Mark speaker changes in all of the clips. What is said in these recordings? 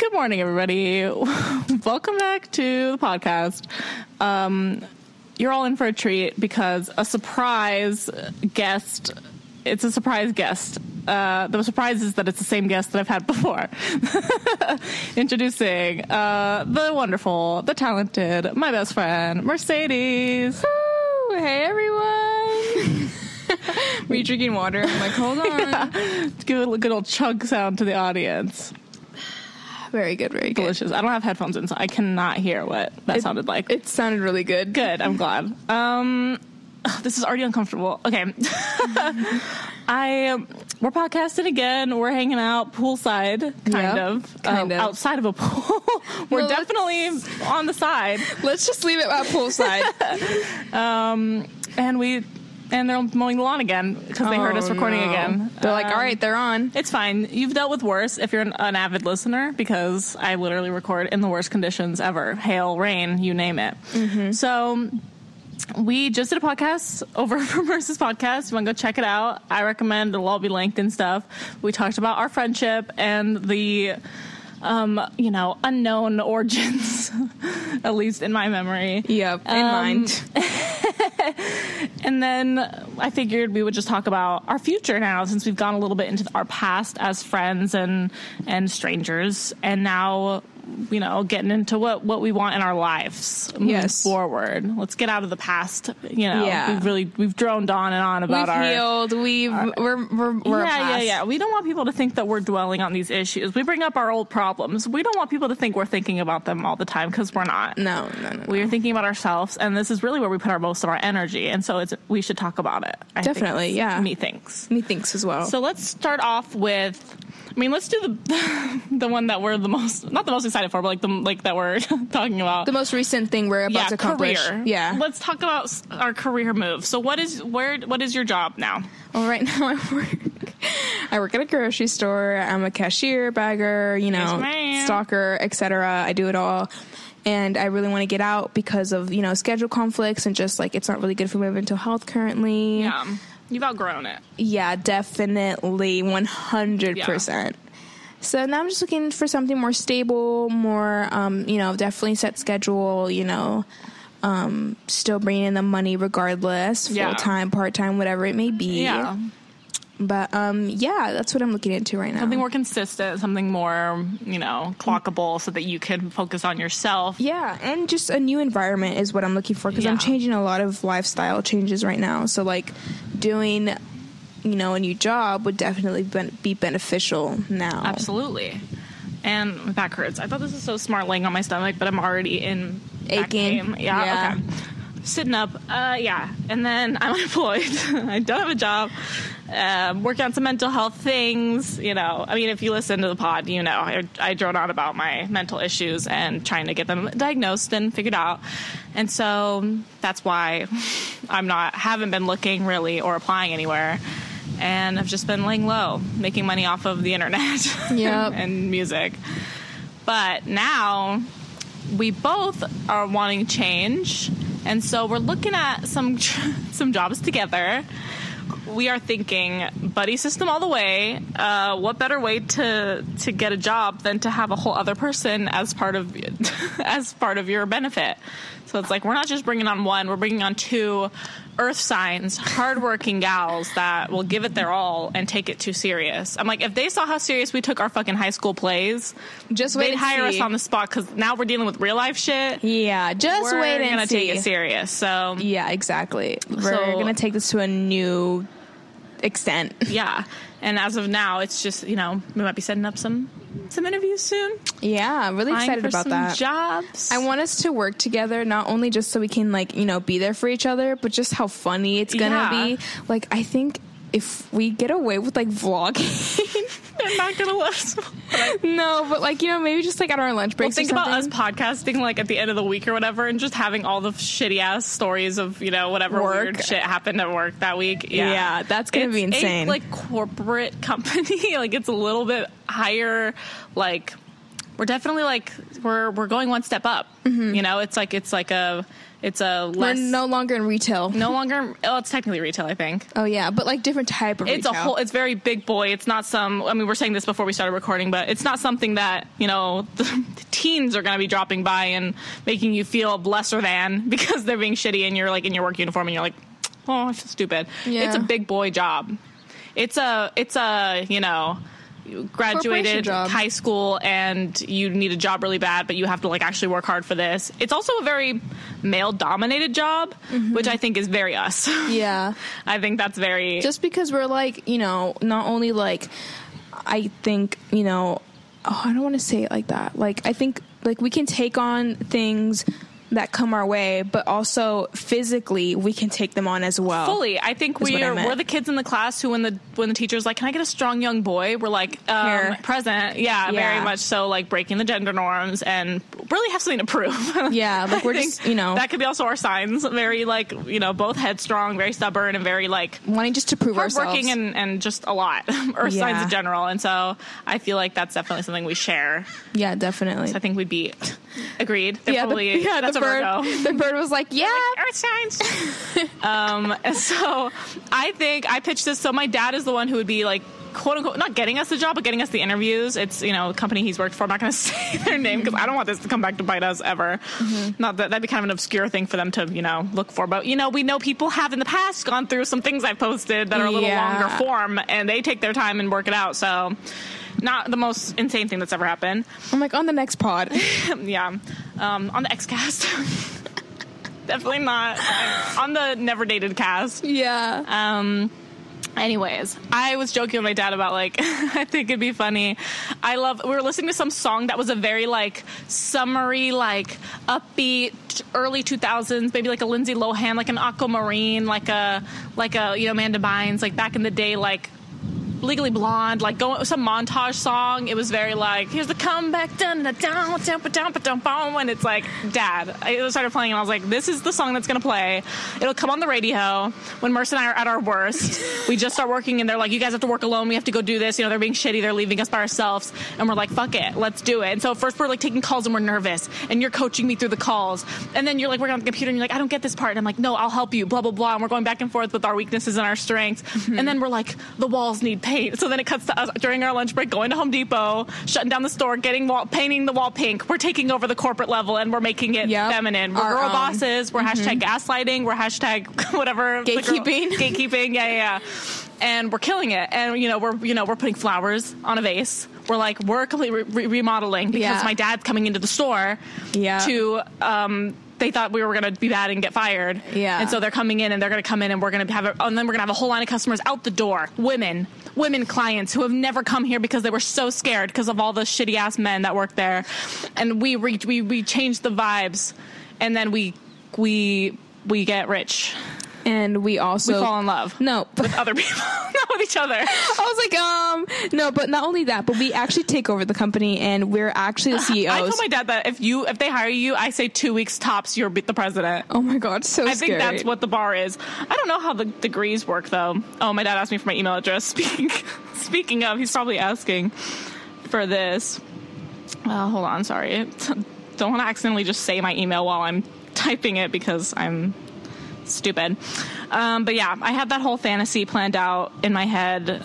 Speaker 1: Good morning, everybody. Welcome back to the podcast. Um, you're all in for a treat because a surprise guest. It's a surprise guest. Uh, the surprise is that it's the same guest that I've had before. Introducing uh, the wonderful, the talented, my best friend, Mercedes.
Speaker 2: Woo! Hey everyone! Were you drinking water? I'm like, hold on.
Speaker 1: Give a good old chug sound to the audience.
Speaker 2: Very good, very good.
Speaker 1: Delicious. I don't have headphones in, so I cannot hear what that
Speaker 2: It-
Speaker 1: sounded like.
Speaker 2: It sounded really good.
Speaker 1: Good. I'm glad. Um, this is already uncomfortable. Okay. I we're podcasting again. We're hanging out poolside, kind of,
Speaker 2: kind
Speaker 1: Um,
Speaker 2: of.
Speaker 1: outside of a pool. we're
Speaker 2: let's-
Speaker 1: definitely on the side,
Speaker 2: Let's just leave it at poolside.
Speaker 1: and we and they're mowing the lawn again because they heard us
Speaker 2: Oh,
Speaker 1: recording
Speaker 2: no.
Speaker 1: again.
Speaker 2: They're like,
Speaker 1: Um,
Speaker 2: all right, they're on.
Speaker 1: It's fine. You've dealt with worse if you're an, an avid listener because I literally record in the worst conditions ever hail, rain, you name it.
Speaker 2: Mm-hmm.
Speaker 1: So we just did a podcast over from Versus Podcast. You want to go check it out? I recommend. It'll all be linked and stuff. We talked about our friendship and the. Um, you know, unknown origins, at least in my memory.
Speaker 2: Yep, in
Speaker 1: Um,
Speaker 2: mind.
Speaker 1: And then I figured we would just talk about our future now, since we've gone a little bit into our past as friends and and strangers, and now you know getting into what what we want in our lives moving
Speaker 2: Yes.
Speaker 1: forward. Let's get out of the past. You know,
Speaker 2: Yeah.
Speaker 1: we've really we've droned on and on about
Speaker 2: We've
Speaker 1: our.
Speaker 2: healed. We've we're we're, we're
Speaker 1: yeah, yeah, yeah. We don't want people to think that we're dwelling on these issues. We bring up our old problems. We don't want people to think we're thinking about them all the time because we're not.
Speaker 2: No, no, no. no.
Speaker 1: We are thinking about ourselves, and this is really where we put our most of our energy. And so it's we should talk about it. I
Speaker 2: Definitely, yeah.
Speaker 1: Me thinks.
Speaker 2: Me thinks as well.
Speaker 1: So let's start off with. I mean, let's do the the one that we're the most not the most excited for, but like the like that we're talking about.
Speaker 2: the most recent thing we're about
Speaker 1: yeah,
Speaker 2: to accomplish.
Speaker 1: career.
Speaker 2: Yeah.
Speaker 1: Let's talk about our career move. So what is where what is your job now?
Speaker 2: Well, right now I work. I work at a grocery store. I'm a cashier, bagger, you know,
Speaker 1: Yes,
Speaker 2: stalker, etc. I do it all, and I really want to get out because of you know schedule conflicts and just like it's not really good for my mental health currently.
Speaker 1: Yeah, you've outgrown it.
Speaker 2: Yeah, definitely, one hundred percent. So now I'm just looking for something more stable, more, um, you know, definitely set schedule. You know, um, still bringing in the money regardless,
Speaker 1: Yeah.
Speaker 2: full time, part time, whatever it may be.
Speaker 1: Yeah,
Speaker 2: But um, yeah, that's what I'm looking into right now.
Speaker 1: something more consistent, something more you know clockable, so that you can focus on yourself.
Speaker 2: yeah, and just a new environment is what I'm looking for because I'm changing a lot of lifestyle changes right now. So like doing, you know, a new job would definitely be beneficial now.
Speaker 1: Absolutely. And my back hurts. I thought this was so smart laying on my stomach, but I'm already in
Speaker 2: Aching.
Speaker 1: Yeah,
Speaker 2: Yeah.
Speaker 1: okay. Sitting up, uh, yeah. And then I'm unemployed. I don't have a job. Um, working on some mental health things. You know, I mean, if you listen to the pod, you know, I, I drone on about my mental issues and trying to get them diagnosed and figured out. And so that's why I'm not, haven't been looking really or applying anywhere. And I've just been laying low, making money off of the internet
Speaker 2: Yep.
Speaker 1: and music. But now we both are wanting change, and so we're looking at some some jobs together. We are thinking buddy system all the way. Uh, what better way to to get a job than to have a whole other person as part of as part of your benefit? So it's like we're not just bringing on one; we're bringing on two earth signs, hardworking gals that will give it their all and take it too serious. I'm like, if they saw how serious we took our fucking high school plays,
Speaker 2: Just wait
Speaker 1: they'd hire
Speaker 2: see.
Speaker 1: us on the spot because now we're dealing with real life shit.
Speaker 2: Yeah, just
Speaker 1: we're
Speaker 2: wait and
Speaker 1: gonna
Speaker 2: see.
Speaker 1: take it serious. So
Speaker 2: Yeah, exactly. We're
Speaker 1: So-
Speaker 2: gonna take this to a new extent.
Speaker 1: yeah, and as of now, it's just you know we might be setting up some some interviews soon.
Speaker 2: Yeah, I'm really excited about that.
Speaker 1: Jobs.
Speaker 2: I want us to work together, not only just so we can like you know be there for each other, but just how funny it's gonna
Speaker 1: Yeah.
Speaker 2: be. Like I think if we get away with like vlogging,
Speaker 1: They're not gonna let us.
Speaker 2: no, but like you know maybe just like at our lunch
Speaker 1: Well,
Speaker 2: breaks.
Speaker 1: think
Speaker 2: or
Speaker 1: about us podcasting like at the end of the week or whatever, and just having all the shitty ass stories of you know whatever
Speaker 2: Work.
Speaker 1: weird shit happened at work that week. Yeah,
Speaker 2: Yeah, that's gonna be
Speaker 1: It's a,
Speaker 2: insane.
Speaker 1: like corporate company, like it's a little bit higher, like we're definitely like we're we're going one step up.
Speaker 2: Mm-hmm.
Speaker 1: You know, it's like it's like a it's a less
Speaker 2: We're no longer in retail.
Speaker 1: no longer. Oh, it's technically retail, I think.
Speaker 2: Oh yeah, but like different type of
Speaker 1: It's
Speaker 2: retail.
Speaker 1: a whole. It's very big boy. It's not some. I mean, we're saying this before we started recording, but it's not something that you know the, the teens are going to be dropping by and making you feel lesser than because they're being shitty and you're like in your work uniform and you're like, oh, I feel stupid.
Speaker 2: Yeah.
Speaker 1: It's a big boy job. It's a. It's a. You know. You Graduated high school and you need a job really bad, but you have to like actually work hard for this. It's also a very male dominated job, mm-hmm. which I think is very us.
Speaker 2: yeah.
Speaker 1: I think that's very
Speaker 2: just because we're like you know not only like i think you know oh i don't want to say it like that like i think like we can take on things that come our way but also physically we can take them on as well
Speaker 1: fully. I think
Speaker 2: what I
Speaker 1: we're the kids in the class who when the when the teacher's like, "Can I get a strong young boy?" We're like, um,
Speaker 2: Here.
Speaker 1: "Present." Yeah,
Speaker 2: Yeah.
Speaker 1: very much so. Like breaking the gender norms and really have something to prove.
Speaker 2: Yeah, like, we're just, you know-
Speaker 1: that could be also our signs. Very like you know both headstrong, very stubborn, and very like
Speaker 2: wanting just to prove ourselves
Speaker 1: hardworking and and just a lot. Earth signs in general, and so I feel like that's definitely something we share.
Speaker 2: yeah definitely
Speaker 1: I think we'd be agreed. They're
Speaker 2: yeah, the, yeah
Speaker 1: that's
Speaker 2: the
Speaker 1: a
Speaker 2: bird
Speaker 1: Virgo.
Speaker 2: the bird was like yeah
Speaker 1: earth signs. um, so I think I pitched this. So my dad is the one who would be like, quote unquote, not getting us the job, but getting us the interviews. It's you know a company he's worked for. I'm not going to say their name because I don't want this to come back to bite us ever. Not that that'd be kind of an obscure thing for them to you know look for. But you know we know people have in the past gone through some things I've posted that are a little
Speaker 2: Yeah.
Speaker 1: longer form, and they take their time and work it out. So. Not the most insane thing that's ever happened.
Speaker 2: i'm like on the next pod
Speaker 1: yeah. Um, on the Xcast. Definitely not. on the never dated cast.
Speaker 2: yeah
Speaker 1: Um, anyways, I was joking with my dad about like I think it'd be funny. I love. We were listening to some song that was a very like summery, like upbeat early 2000s, maybe like a Lindsay Lohan, like an Aquamarine, like a like a you know Amanda Bynes, like back in the day, like. Legally Blonde, like going some montage song. It was very like, here's the comeback, dun dun dun dun dun dun dun and it's like, Dad. I started playing, and I was like, this is the song that's gonna play. It'll come on the radio when Merce and I are at our worst. we just start working, and they're like, you guys have to work alone. We have to go do this. You know, they're being shitty. They're leaving us by ourselves, and we're like, fuck it, let's do it. And so at first we're like taking calls, and we're nervous, and you're coaching me through the calls, and then you're like working on the computer, and you're like, I don't get this part, and I'm like, no, I'll help you. Blah blah blah, and we're going back and forth with our weaknesses and our strengths, mm-hmm. and then we're like, the walls need paint. So then it cuts to us during our lunch break, going to Home Depot, shutting down the store, getting wall, painting the wall pink. We're taking over the corporate level, and we're making it
Speaker 2: Yep.
Speaker 1: feminine. We're
Speaker 2: Our
Speaker 1: girl
Speaker 2: own.
Speaker 1: bosses. We're hashtag gaslighting. We're hashtag whatever the girl-
Speaker 2: Gatekeeping.
Speaker 1: gatekeeping. Yeah, yeah, yeah. And we're killing it. And you know, we're you know we're putting flowers on a vase. We're like we're completely re- remodeling because
Speaker 2: Yeah.
Speaker 1: my dad's coming into the store
Speaker 2: Yeah.
Speaker 1: to um they thought we were going to be bad and get fired.
Speaker 2: Yeah.
Speaker 1: And so they're coming in and they're going to come in and we're going to have a, and then we're going to have a whole line of customers out the door. Women, women clients who have never come here because they were so scared because of all the shitty ass men that work there. And we re- we we changed the vibes and then we we we get rich.
Speaker 2: And we also
Speaker 1: We fall in love.
Speaker 2: no but
Speaker 1: with other people, not with each other.
Speaker 2: I was like, um, no, but not only that, but we actually take over the company and we're actually the CEOs.
Speaker 1: I told my dad that if you if they hire you, I say two weeks tops, you're the president.
Speaker 2: oh my god, so
Speaker 1: I
Speaker 2: scary.
Speaker 1: think that's what the bar is. I don't know how the degrees work though. Oh, my dad asked me for my email address. Speaking speaking of, he's probably asking for this. Uh, hold on, sorry. Don't want to accidentally just say my email while I'm typing it because I'm stupid. Um, but yeah, I had that whole fantasy planned out in my head,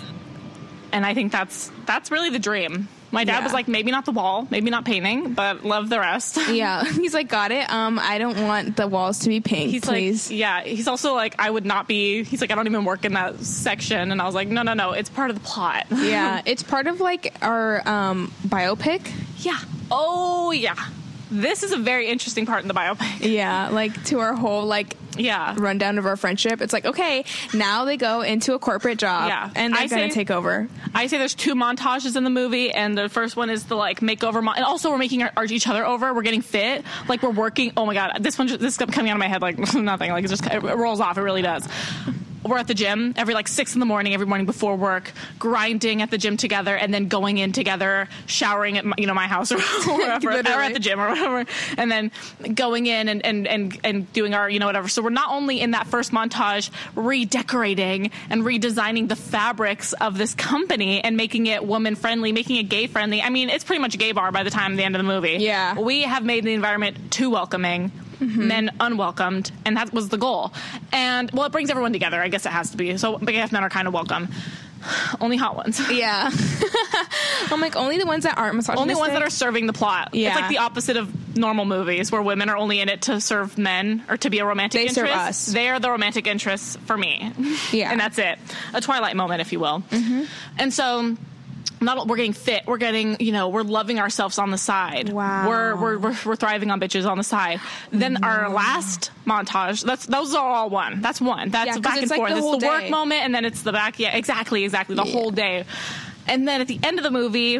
Speaker 1: and I think that's that's really the dream. My dad
Speaker 2: Yeah.
Speaker 1: was like, maybe not the wall, maybe not painting, but love the rest.
Speaker 2: Yeah, he's like, got it. Um, I don't want the walls to be pink,
Speaker 1: He's
Speaker 2: please.
Speaker 1: like, yeah. He's also like, I would not be. He's like, I don't even work in that section, and I was like, no, no, no. It's part of the plot.
Speaker 2: yeah, it's part of like our um biopic.
Speaker 1: yeah. Oh yeah. This is a very interesting part in the biopic.
Speaker 2: Yeah, like to our whole like
Speaker 1: Yeah.
Speaker 2: rundown of our friendship. It's like, okay, now they go into a corporate job,
Speaker 1: Yeah.
Speaker 2: and they're gonna take over.
Speaker 1: I say there's two montages in the movie, and the first one is the like makeover, mon- and also we're making our, our, each other over. We're getting fit, like we're working. Oh my god, this one, just- this is coming out of my head like nothing. Like it just it rolls off. It really does. We're at the gym every like six in the morning, every morning before work, grinding at the gym together, and then going in together, showering at my, you know my house or wherever, or at the gym or whatever, and then going in and, and and and doing our you know whatever. So we're not only in that first montage redecorating and redesigning the fabrics of this company and making it woman friendly, making it gay friendly. I mean, it's pretty much a gay bar by the time the end of the movie.
Speaker 2: Yeah,
Speaker 1: we have made the environment too welcoming mm-hmm. men unwelcomed, and that was the goal. And well, it brings everyone together. I guess it has to be. So big AF men are kind of welcome. Only hot ones.
Speaker 2: Yeah. I'm like only the ones that aren't misogynistic.
Speaker 1: Only ones that are serving the plot. Yeah. It's like the opposite of normal movies where women are only in it to serve men or to be a romantic
Speaker 2: they
Speaker 1: interest.
Speaker 2: Serve us.
Speaker 1: They are the romantic interests for me.
Speaker 2: Yeah.
Speaker 1: and that's it. A Twilight moment, if you will.
Speaker 2: Mm-hmm.
Speaker 1: And so not we're getting fit. We're getting you know we're loving ourselves on the side.
Speaker 2: Wow.
Speaker 1: We're we're we're, we're thriving on bitches on the side. Then wow. our last montage. That's those are all one. That's one. That's
Speaker 2: yeah,
Speaker 1: back and
Speaker 2: like
Speaker 1: forth.
Speaker 2: The
Speaker 1: it's the
Speaker 2: day.
Speaker 1: work moment, and then it's the back. Yeah, exactly, exactly. The yeah. whole day. And then at the end of the movie,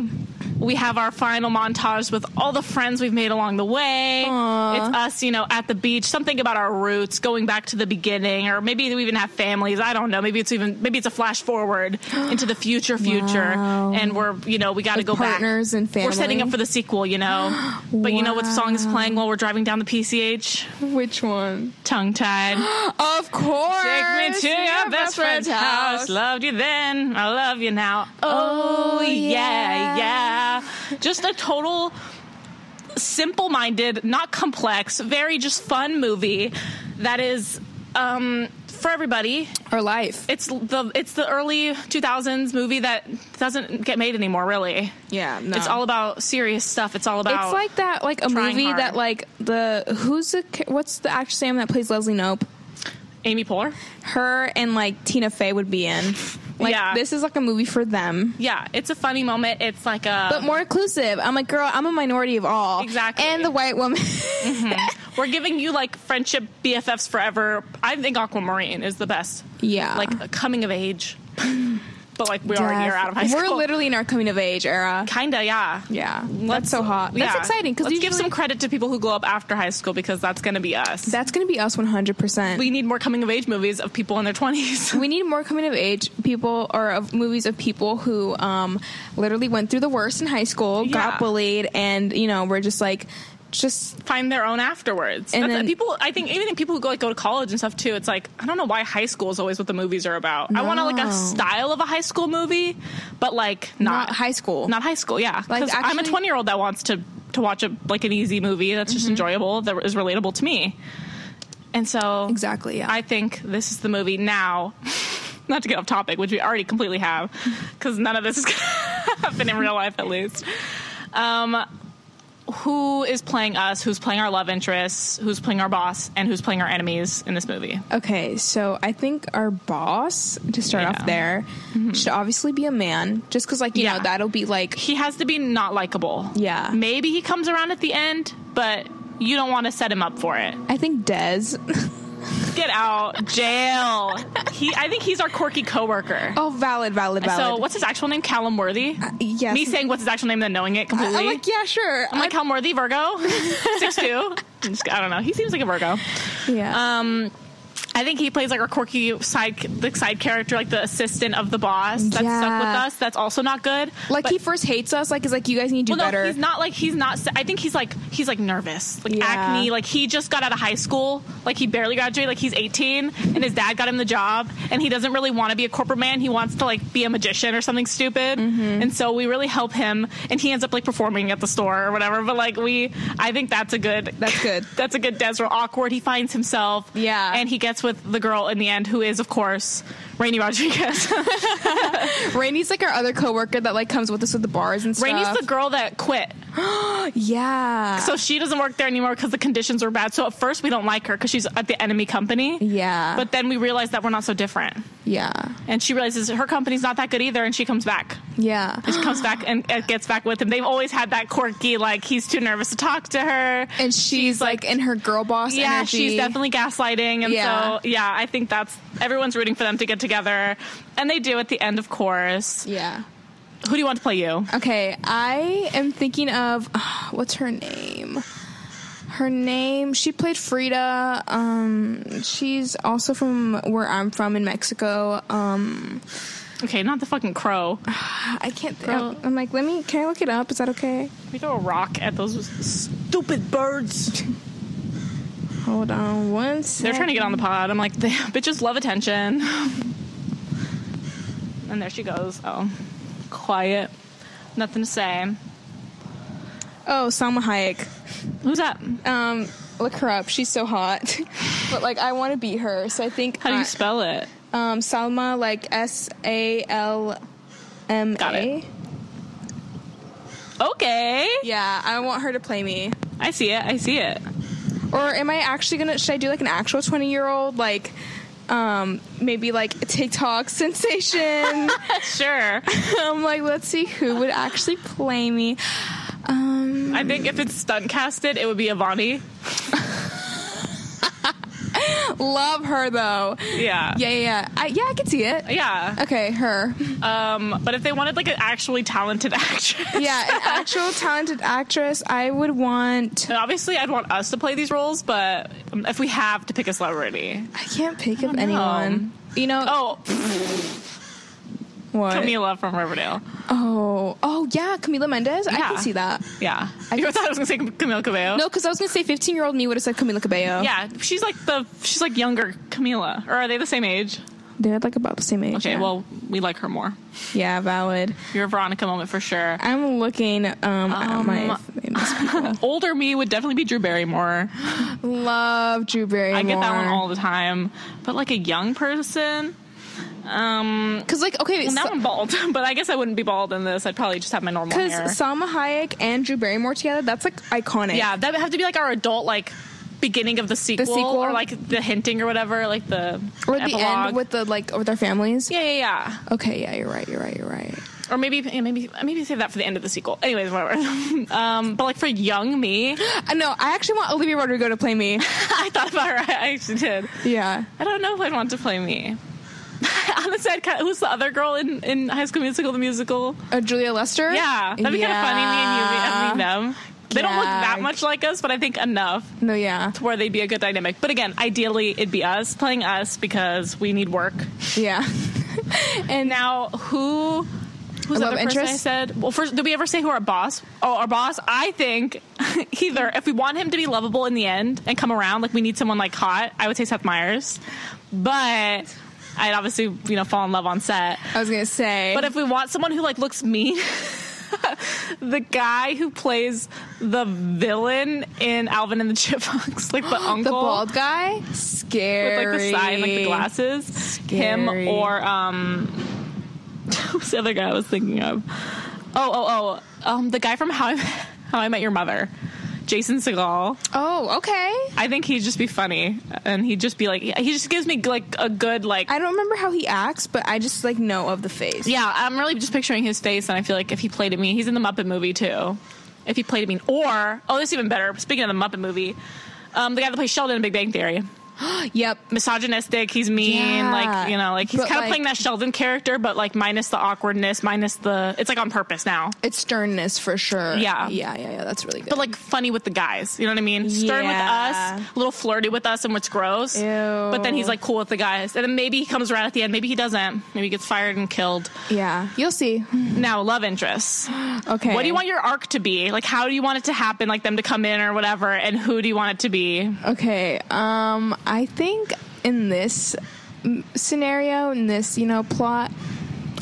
Speaker 1: we have our final montage with all the friends we've made along the way.
Speaker 2: Aww.
Speaker 1: It's us, you know, at the beach, something about our roots, going back to the beginning, or maybe we even have families. I don't know. Maybe it's even maybe it's a flash forward into the future, future,
Speaker 2: wow.
Speaker 1: and we're you know we got to go
Speaker 2: partners
Speaker 1: back.
Speaker 2: and family.
Speaker 1: We're setting up for the sequel, you know. but
Speaker 2: wow.
Speaker 1: you know what song is playing while we're driving down the PCH?
Speaker 2: Which one?
Speaker 1: Tongue tied.
Speaker 2: of course.
Speaker 1: Take me to your, your best friend's house. house. Loved you then, I love you now.
Speaker 2: Oh,
Speaker 1: oh yeah, yeah. Just a total simple minded, not complex, very just fun movie that is um, for everybody.
Speaker 2: Our life.
Speaker 1: It's the it's the early 2000s movie that doesn't get made anymore, really.
Speaker 2: Yeah, no.
Speaker 1: It's all about serious stuff. It's all about.
Speaker 2: It's like that, like a movie
Speaker 1: hard.
Speaker 2: that, like the who's the what's the actress name that plays Leslie Knope?
Speaker 1: Amy Poehler.
Speaker 2: Her and like Tina Fey would be in. Like
Speaker 1: yeah.
Speaker 2: this is like a movie for them.
Speaker 1: Yeah, it's a funny moment. It's like a
Speaker 2: but more inclusive. I'm like, girl, I'm a minority of all.
Speaker 1: Exactly.
Speaker 2: And the white woman.
Speaker 1: mm-hmm. We're giving you like friendship BFFs forever. I think Aquamarine is the best.
Speaker 2: Yeah.
Speaker 1: Like a coming of age. but like we already are out of high school.
Speaker 2: We're literally in our coming of age era.
Speaker 1: Kinda, yeah.
Speaker 2: Yeah. Let's, that's so hot. That's exciting because
Speaker 1: let's give some credit to people who glow up after high school because that's going to be us.
Speaker 2: That's going to be us 100. percent
Speaker 1: We need more coming of age movies of people in their 20s.
Speaker 2: we need more coming of age people or of movies of people who um, literally went through the worst in high school,
Speaker 1: Yeah.
Speaker 2: got bullied, and you know we're just like just
Speaker 1: find their own afterwards.
Speaker 2: And then-
Speaker 1: people, I think, even people who go like go to college and stuff too. It's like I don't know why high school is always what the movies are about. I want to like a style of a high school movie, but like not,
Speaker 2: not high school.
Speaker 1: not high school. Yeah,
Speaker 2: Like,
Speaker 1: I'm a 20 year old that wants to to watch a like an easy movie that's
Speaker 2: Mm-hmm.
Speaker 1: just enjoyable that is relatable to me. And so
Speaker 2: exactly. Yeah.
Speaker 1: I think this is the movie now. Not to get off topic, which we already completely have, because none of this is going to happen in real life, at least. Um, who is playing us? Who's playing our love interests? Who's playing our boss? And who's playing our enemies in this movie?
Speaker 2: Okay, so I think our boss, to start
Speaker 1: Yeah.
Speaker 2: off there, mm-hmm. should obviously be a man, just because, like, you
Speaker 1: Yeah.
Speaker 2: know, that'll be like,
Speaker 1: He has to be not likable.
Speaker 2: Yeah.
Speaker 1: Maybe he comes around at the end, but you don't want to set him up for it.
Speaker 2: I think Dez.
Speaker 1: Get out, jail. He, I think he's our quirky coworker.
Speaker 2: oh, valid, valid, valid.
Speaker 1: So, what's his actual name? Callum Worthy.
Speaker 2: yes.
Speaker 1: Me saying what's his actual name, then knowing it completely.
Speaker 2: I'm like, yeah, sure.
Speaker 1: I'm like Callum Worthy, Virgo, six two. I don't know. He seems like a Virgo.
Speaker 2: yeah.
Speaker 1: Um, I think he plays like a quirky side, the side character, like the assistant of the boss. That's stuck with us. That's also not good.
Speaker 2: like,
Speaker 1: But-
Speaker 2: he first hates us. Like, he's like, you guys need to do
Speaker 1: well, no, he's not like he's not. I think he's like he's like nervous, like
Speaker 2: Yeah.
Speaker 1: acne. Like he just got out of high school, like he barely graduated. Like he's 18, and his dad got him the job, and he doesn't really want to be a corporate man. He wants to like be a magician or something stupid.
Speaker 2: Mm-hmm.
Speaker 1: And so we really help him, and he ends up like performing at the store or whatever. But like we, I think that's a good.
Speaker 2: That's good.
Speaker 1: that's a good Desra. Awkward. He finds himself.
Speaker 2: Yeah.
Speaker 1: and he gets with the girl in the end, who is of course Raini Rodriguez.
Speaker 2: Raini's like our other coworker that like comes with us with the bars and stuff.
Speaker 1: Raini's the girl that quit.
Speaker 2: yeah.
Speaker 1: So she doesn't work there anymore because the conditions were bad. So at first we don't like her because she's at the enemy company.
Speaker 2: yeah.
Speaker 1: But then we realize that we're not so different.
Speaker 2: yeah.
Speaker 1: And she realizes her company's not that good either, and she comes back.
Speaker 2: Yeah.
Speaker 1: And she comes back and uh, gets back with him. They've always had that quirky, like he's too nervous to talk to her.
Speaker 2: And she's, like, in her girl boss
Speaker 1: yeah,
Speaker 2: energy.
Speaker 1: she's definitely gaslighting, and
Speaker 2: Yeah.
Speaker 1: so yeah, I think that's everyone's rooting for them to get together, and they do at the end, of course.
Speaker 2: Yeah.
Speaker 1: Who do you want to play you?
Speaker 2: Okay, I am thinking of what's her name? Her name, she played Frida. Um, she's also from where I'm from in Mexico. Um,
Speaker 1: Okay, not the fucking crow.
Speaker 2: I can't.
Speaker 1: Girl.
Speaker 2: I'm like, let me. Can I look it up? Is that okay?
Speaker 1: We throw a rock at those stupid birds.
Speaker 2: Hold on one second.
Speaker 1: They're trying to get on the pod. I'm like, the bitches love attention. And there she goes. Oh, quiet. Nothing to say.
Speaker 2: Oh, Salma Hayek.
Speaker 1: Who's that?
Speaker 2: Um, look her up. She's so hot. but like, I want to beat her. So I think.
Speaker 1: How do
Speaker 2: I-
Speaker 1: you spell it?
Speaker 2: Um, Salma, like S A L M
Speaker 1: Got it. Okay.
Speaker 2: Yeah, I want her to play me.
Speaker 1: I see it. I see it.
Speaker 2: Or am I actually gonna? Should I do like an actual twenty year old, like, um, maybe like a TikTok sensation?
Speaker 1: Sure.
Speaker 2: I'm like, let's see who would actually play me. Um,
Speaker 1: I think if it's stunt casted, it would be Avani.
Speaker 2: Love her though.
Speaker 1: Yeah.
Speaker 2: Yeah, yeah, yeah. I, yeah, I can see it.
Speaker 1: Yeah.
Speaker 2: Okay, her.
Speaker 1: Um, but if they wanted like an actually talented actress,
Speaker 2: Yeah, an actual talented actress. I would want.
Speaker 1: And obviously I'd want us to play these roles, but if we have to pick a celebrity,
Speaker 2: I can't
Speaker 1: pick know.
Speaker 2: anyone. You know
Speaker 1: oh,
Speaker 2: what?
Speaker 1: Camila from Riverdale.
Speaker 2: Oh, oh yeah, Camila Mendes. I can see that.
Speaker 1: Yeah,
Speaker 2: I
Speaker 1: you thought I was gonna say Camila Cabello.
Speaker 2: No, because I was gonna say 15 year old me would have said Camila Cabello.
Speaker 1: Yeah, she's like the she's like younger Camila, or are they the same age?
Speaker 2: they're like about the same age.
Speaker 1: Okay,
Speaker 2: yeah.
Speaker 1: well we like her more.
Speaker 2: yeah, valid.
Speaker 1: You're a Veronica moment for sure.
Speaker 2: I'm looking um, at my famous people.
Speaker 1: Older me would definitely be Drew Barrymore.
Speaker 2: Love Drew Barrymore.
Speaker 1: I get that one all the time, but like a young person. Um,
Speaker 2: Because like okay,
Speaker 1: well, now I'm bald, but I guess I wouldn't be bald in this. I'd probably just have my normal
Speaker 2: because
Speaker 1: hair.
Speaker 2: Salma Hayek and Drew Barrymore together, that's like iconic.
Speaker 1: Yeah, that would have to be like our adult like beginning of the sequel,
Speaker 2: sequel?
Speaker 1: or like the hinting or whatever, like the
Speaker 2: Or the
Speaker 1: epilogue.
Speaker 2: end with the like with their families.
Speaker 1: yeah, yeah, yeah.
Speaker 2: Okay, yeah, you're right. You're right. You're right.
Speaker 1: Or maybe yeah, maybe maybe save that for the end of the sequel. Anyways, whatever. um, but like for young me,
Speaker 2: Uh, no, I actually want Olivia Rodrigo to play me.
Speaker 1: I thought about her. I actually did.
Speaker 2: yeah.
Speaker 1: I don't know if I'd want to play me. I'd kind of, who's the other girl in, in High School Musical, the musical?
Speaker 2: Uh, Julia Lester.
Speaker 1: Yeah, that'd be kind of funny. Me and you having them. They don't look that much like us, but I think enough
Speaker 2: No, yeah,
Speaker 1: to where they'd be a good dynamic. But again, ideally, it'd be us playing us because we need work.
Speaker 2: yeah.
Speaker 1: And now, who? Who's the other person I said? Well, first, did we ever say who our boss? Oh, our boss. I think either if we want him to be lovable in the end and come around, like we need someone like hot. I would say Seth Meyers, but I'd obviously you know fall in love on set.
Speaker 2: I was gonna say,
Speaker 1: But if we want someone who like looks mean, the guy who plays the villain in Alvin and the Chipmunks, like the uncle,
Speaker 2: the bald guy, scary.
Speaker 1: with like the side and like the glasses, him or um, who's the other guy I was thinking of? Oh, oh, oh, um, the guy from How I How I Met Your Mother, Jason Segel.
Speaker 2: Oh, okay.
Speaker 1: I think he'd just be funny, and he'd just be like, he just gives me like a good like.
Speaker 2: I don't remember how he acts, but I just like know of the face.
Speaker 1: Yeah, I'm really just picturing his face, and I feel like if he played at me, he's in the Muppet movie too. If he played at me, or oh, this is even better. Speaking of the Muppet movie, um, the guy that plays Sheldon in Big Bang Theory,
Speaker 2: Yep.
Speaker 1: misogynistic. He's mean,
Speaker 2: Yeah.
Speaker 1: like you know, like he's kind of
Speaker 2: like-
Speaker 1: playing that Sheldon character, but like minus the awkwardness, minus the. It's like on purpose now,
Speaker 2: It's sternness for sure.
Speaker 1: Yeah.
Speaker 2: Yeah, yeah, yeah. That's really good.
Speaker 1: but like funny with the guys. You know what I mean? Stern
Speaker 2: Yeah.
Speaker 1: with us, a little flirty with us, and what's gross.
Speaker 2: Ew.
Speaker 1: But then he's like cool with the guys, and then maybe he comes around at the end. Maybe he doesn't. Maybe he gets fired and killed.
Speaker 2: yeah, you'll see.
Speaker 1: Now, love interests.
Speaker 2: Okay.
Speaker 1: What do you want your arc to be? Like, how do you want it to happen? Like them to come in or whatever, and who do you want it to be?
Speaker 2: Okay. Um, I think in this scenario, in this you know plot,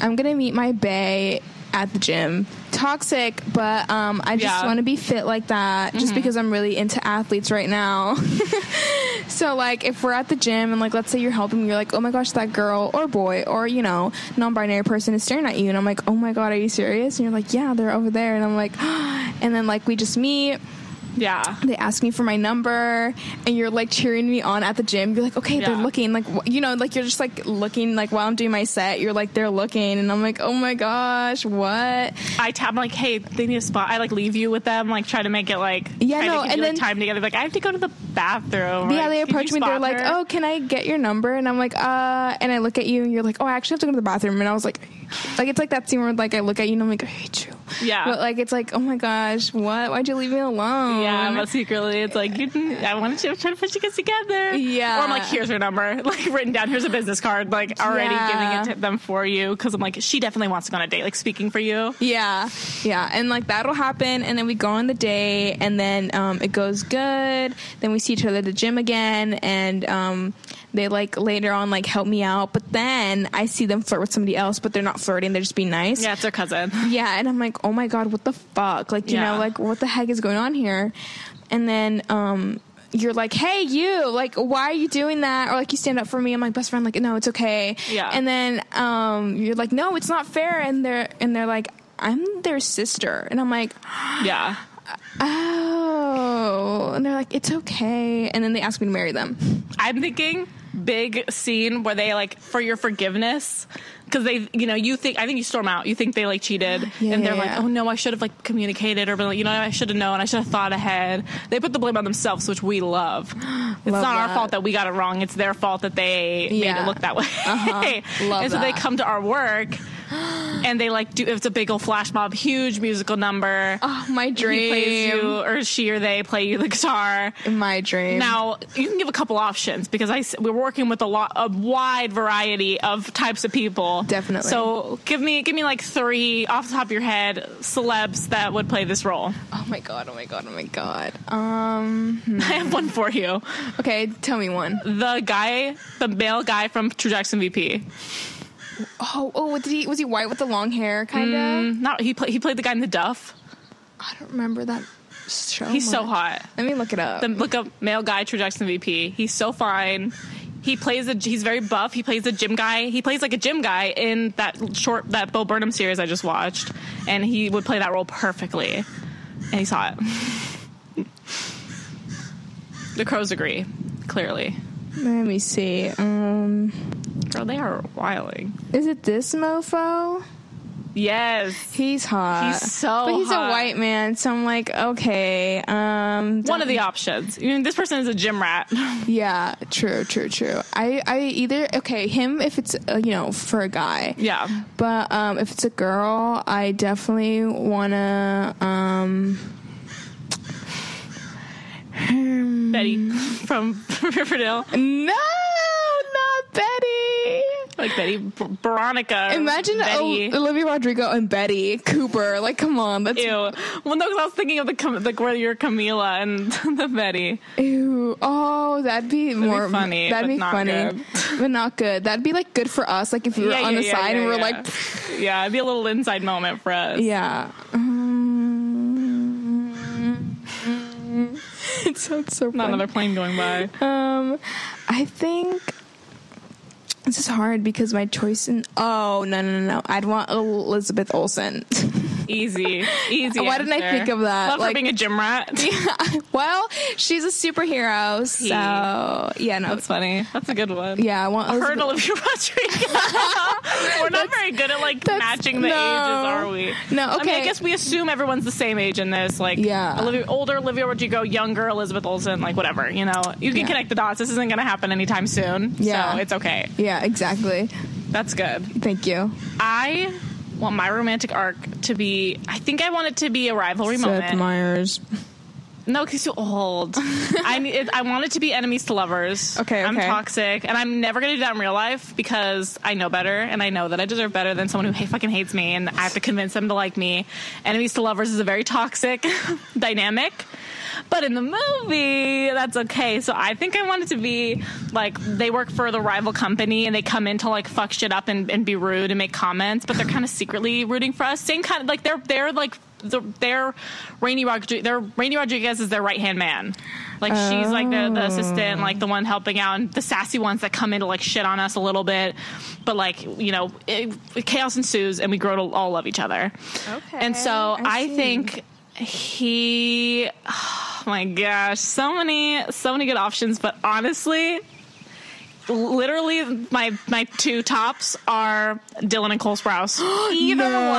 Speaker 2: I'm gonna meet my bae at the gym. Toxic, but um, I just
Speaker 1: Yeah. Mm-hmm.
Speaker 2: want to be fit like that. Just because I'm really into athletes right now. so like, if we're at the gym and like, let's say you're helping me, you're like, oh my gosh, that girl or boy or you know non-binary person is staring at you, and I'm like, oh my god, are you serious? And you're like, yeah, they're over there, and I'm like, and then like we just meet
Speaker 1: Yeah.
Speaker 2: they ask me for my number and you're like cheering me on at the gym you're like okay they're looking like you know like you're just like looking like while i'm doing my set you're like they're looking and i'm like oh my gosh what
Speaker 1: I tap I'm like, hey, they need a spot. I like leave you with them, like try to make it like
Speaker 2: Yeah, no, and
Speaker 1: you, like,
Speaker 2: then-
Speaker 1: time together. Like I have to go to the bathroom.
Speaker 2: yeah
Speaker 1: Like,
Speaker 2: they approach me they're
Speaker 1: spot
Speaker 2: like oh can i get your number and i'm like uh and i look at you and you're like oh i actually have to go to the bathroom and i was like like it's like that scene where like I look at you and I'm like I hate you.
Speaker 1: Yeah.
Speaker 2: But like it's like oh my gosh, what? Why'd you leave me alone?
Speaker 1: Yeah, but secretly it's like you didn't, I wanted to try to put you guys together.
Speaker 2: Yeah.
Speaker 1: Or I'm like, here's her number, like written down. Here's a business card, like already
Speaker 2: Yeah.
Speaker 1: giving it to them for you because I'm like, she definitely wants to go on a date, like speaking for you.
Speaker 2: Yeah, yeah, and like that'll happen, and then we go on the day, and then um, it goes good. Then we see each other at the gym again, and um, they like later on like help me out. But then I see them flirt with somebody else, but they're not flirting; they're just being nice.
Speaker 1: Yeah, it's her cousin.
Speaker 2: Yeah, and I'm like, oh my god, what the fuck? Like, you
Speaker 1: Yeah.
Speaker 2: know, like what the heck is going on here? And then um you're like, hey, you, like, why are you doing that? Or like, you stand up for me. I'm like, best friend, like, no, it's okay.
Speaker 1: Yeah.
Speaker 2: And then um, you're like, no, it's not fair. And they're and they're like, I'm their sister. And I'm like,
Speaker 1: Yeah.
Speaker 2: oh. And they're like, it's okay. And then they ask me to marry them.
Speaker 1: I'm thinking big scene where they like for your forgiveness because they you know you think I think you storm out. You think they like cheated.
Speaker 2: Yeah,
Speaker 1: and they're
Speaker 2: yeah,
Speaker 1: like
Speaker 2: yeah.
Speaker 1: oh no I should have like communicated or been like you know I should have known. I should have thought ahead. They put the blame on themselves which we love. It's
Speaker 2: Love
Speaker 1: not our fault that we got it wrong. It's their fault that they made it look that way.
Speaker 2: Uh-huh.
Speaker 1: And so they come to our work and they like do it's a big old flash mob huge musical number
Speaker 2: Oh, my dream.
Speaker 1: he plays you or she or they play you the guitar
Speaker 2: My dream.
Speaker 1: now you can give a couple options because I we're working with a lot a wide variety of types of people.
Speaker 2: Definitely.
Speaker 1: So give me give me like three off the top of your head celebs that would play this role.
Speaker 2: oh my god, oh my god, oh my god. Um, hmm.
Speaker 1: I have one for you.
Speaker 2: okay, tell me one.
Speaker 1: The guy, the male guy from True Jackson VP.
Speaker 2: Oh, oh, what did he? Was he white with the long hair, kind of?
Speaker 1: Mm, Not he play, he played the guy in the Duff.
Speaker 2: I don't remember that show.
Speaker 1: He's so hot.
Speaker 2: Let me look it up.
Speaker 1: Look up male guy True Jackson VP. He's so fine. He plays a he's very buff. He plays a gym guy. He plays like a gym guy in that short that Bo Burnham series I just watched, and he would play that role perfectly. And he's hot. the crows agree, clearly.
Speaker 2: Let me see. Um,
Speaker 1: Girl, they are wiling.
Speaker 2: is it this mofo?
Speaker 1: Yes.
Speaker 2: He's hot.
Speaker 1: He's so
Speaker 2: But he's
Speaker 1: hot.
Speaker 2: a white man, so I'm like, okay. Um,
Speaker 1: One of the options. This person is a gym rat.
Speaker 2: yeah, true, true, true. I, I either okay him if it's uh, you know for a guy,
Speaker 1: yeah.
Speaker 2: but um, if it's a girl, I definitely wanna um. hmm.
Speaker 1: Betty from Riverdale.
Speaker 2: No, Betty.
Speaker 1: Like Betty, B- Veronica.
Speaker 2: Imagine
Speaker 1: Betty.
Speaker 2: O- Olivia Rodrigo and Betty Cooper. Like, come on, that's
Speaker 1: Ew. Well, no, 'cause I was thinking of the like where you're Camila and the Betty.
Speaker 2: ew. Oh, that'd be more
Speaker 1: funny,
Speaker 2: That'd be funny,
Speaker 1: good.
Speaker 2: but not good. That'd be like good for us. Like if we were on the side and we we're
Speaker 1: yeah.
Speaker 2: like,
Speaker 1: yeah, it'd be a little inside moment for us.
Speaker 2: yeah. Um, it sounds so
Speaker 1: Not
Speaker 2: funny.
Speaker 1: another plane going by.
Speaker 2: Um, I think this is hard because my choice in oh no no no no I'd want Elizabeth Olsen.
Speaker 1: Easy, easy.
Speaker 2: Why didn't I think of that?
Speaker 1: Love
Speaker 2: Like-
Speaker 1: being a gym rat. Yeah.
Speaker 2: well, she's a superhero, so yeah, no,
Speaker 1: That's funny. That's a good one.
Speaker 2: yeah, I want
Speaker 1: and
Speaker 2: Elizabeth.
Speaker 1: Olivia Rodrigo. We're not very good at like matching the
Speaker 2: no.
Speaker 1: ages, are we?
Speaker 2: No,
Speaker 1: I mean, I guess we assume everyone's the same age in this. Like,
Speaker 2: Yeah.
Speaker 1: Olivia, older Olivia Rodrigo, younger Elizabeth Olsen, like whatever. You know, you can
Speaker 2: Yeah.
Speaker 1: connect the dots. This isn't going to happen anytime soon.
Speaker 2: Yeah.
Speaker 1: so it's okay.
Speaker 2: Yeah, exactly.
Speaker 1: That's good.
Speaker 2: Thank you.
Speaker 1: I want my romantic arc to be. I think I want it to be a rivalry
Speaker 2: Seth
Speaker 1: moment.
Speaker 2: Meyers.
Speaker 1: No, because you're old. I it, I want it to be enemies to lovers.
Speaker 2: Okay,
Speaker 1: I'm toxic, and I'm never gonna do that in real life because I know better, and I know that I deserve better than someone who fucking hates me, and I have to convince them to like me. Enemies to lovers is a very toxic dynamic. But in the movie, that's okay. So I think I want it to be like they work for the rival company and they come in to like fuck shit up and, and be rude and make comments, but they're kind of secretly rooting for us. Same kind of like they're they're like the, they're Raini Rodriguez. They're Raini Rodriguez is their right hand man. Like she's like the, the assistant, like the one helping out, and the sassy ones that come in to like shit on us a little bit. But like you know, it, chaos ensues, and we grow to all love each other.
Speaker 2: Okay,
Speaker 1: And so
Speaker 2: I
Speaker 1: I, think he. Oh my gosh, so many, so many good options. But honestly, literally my my two tops are Dylan and Cole Sprouse. either
Speaker 2: No.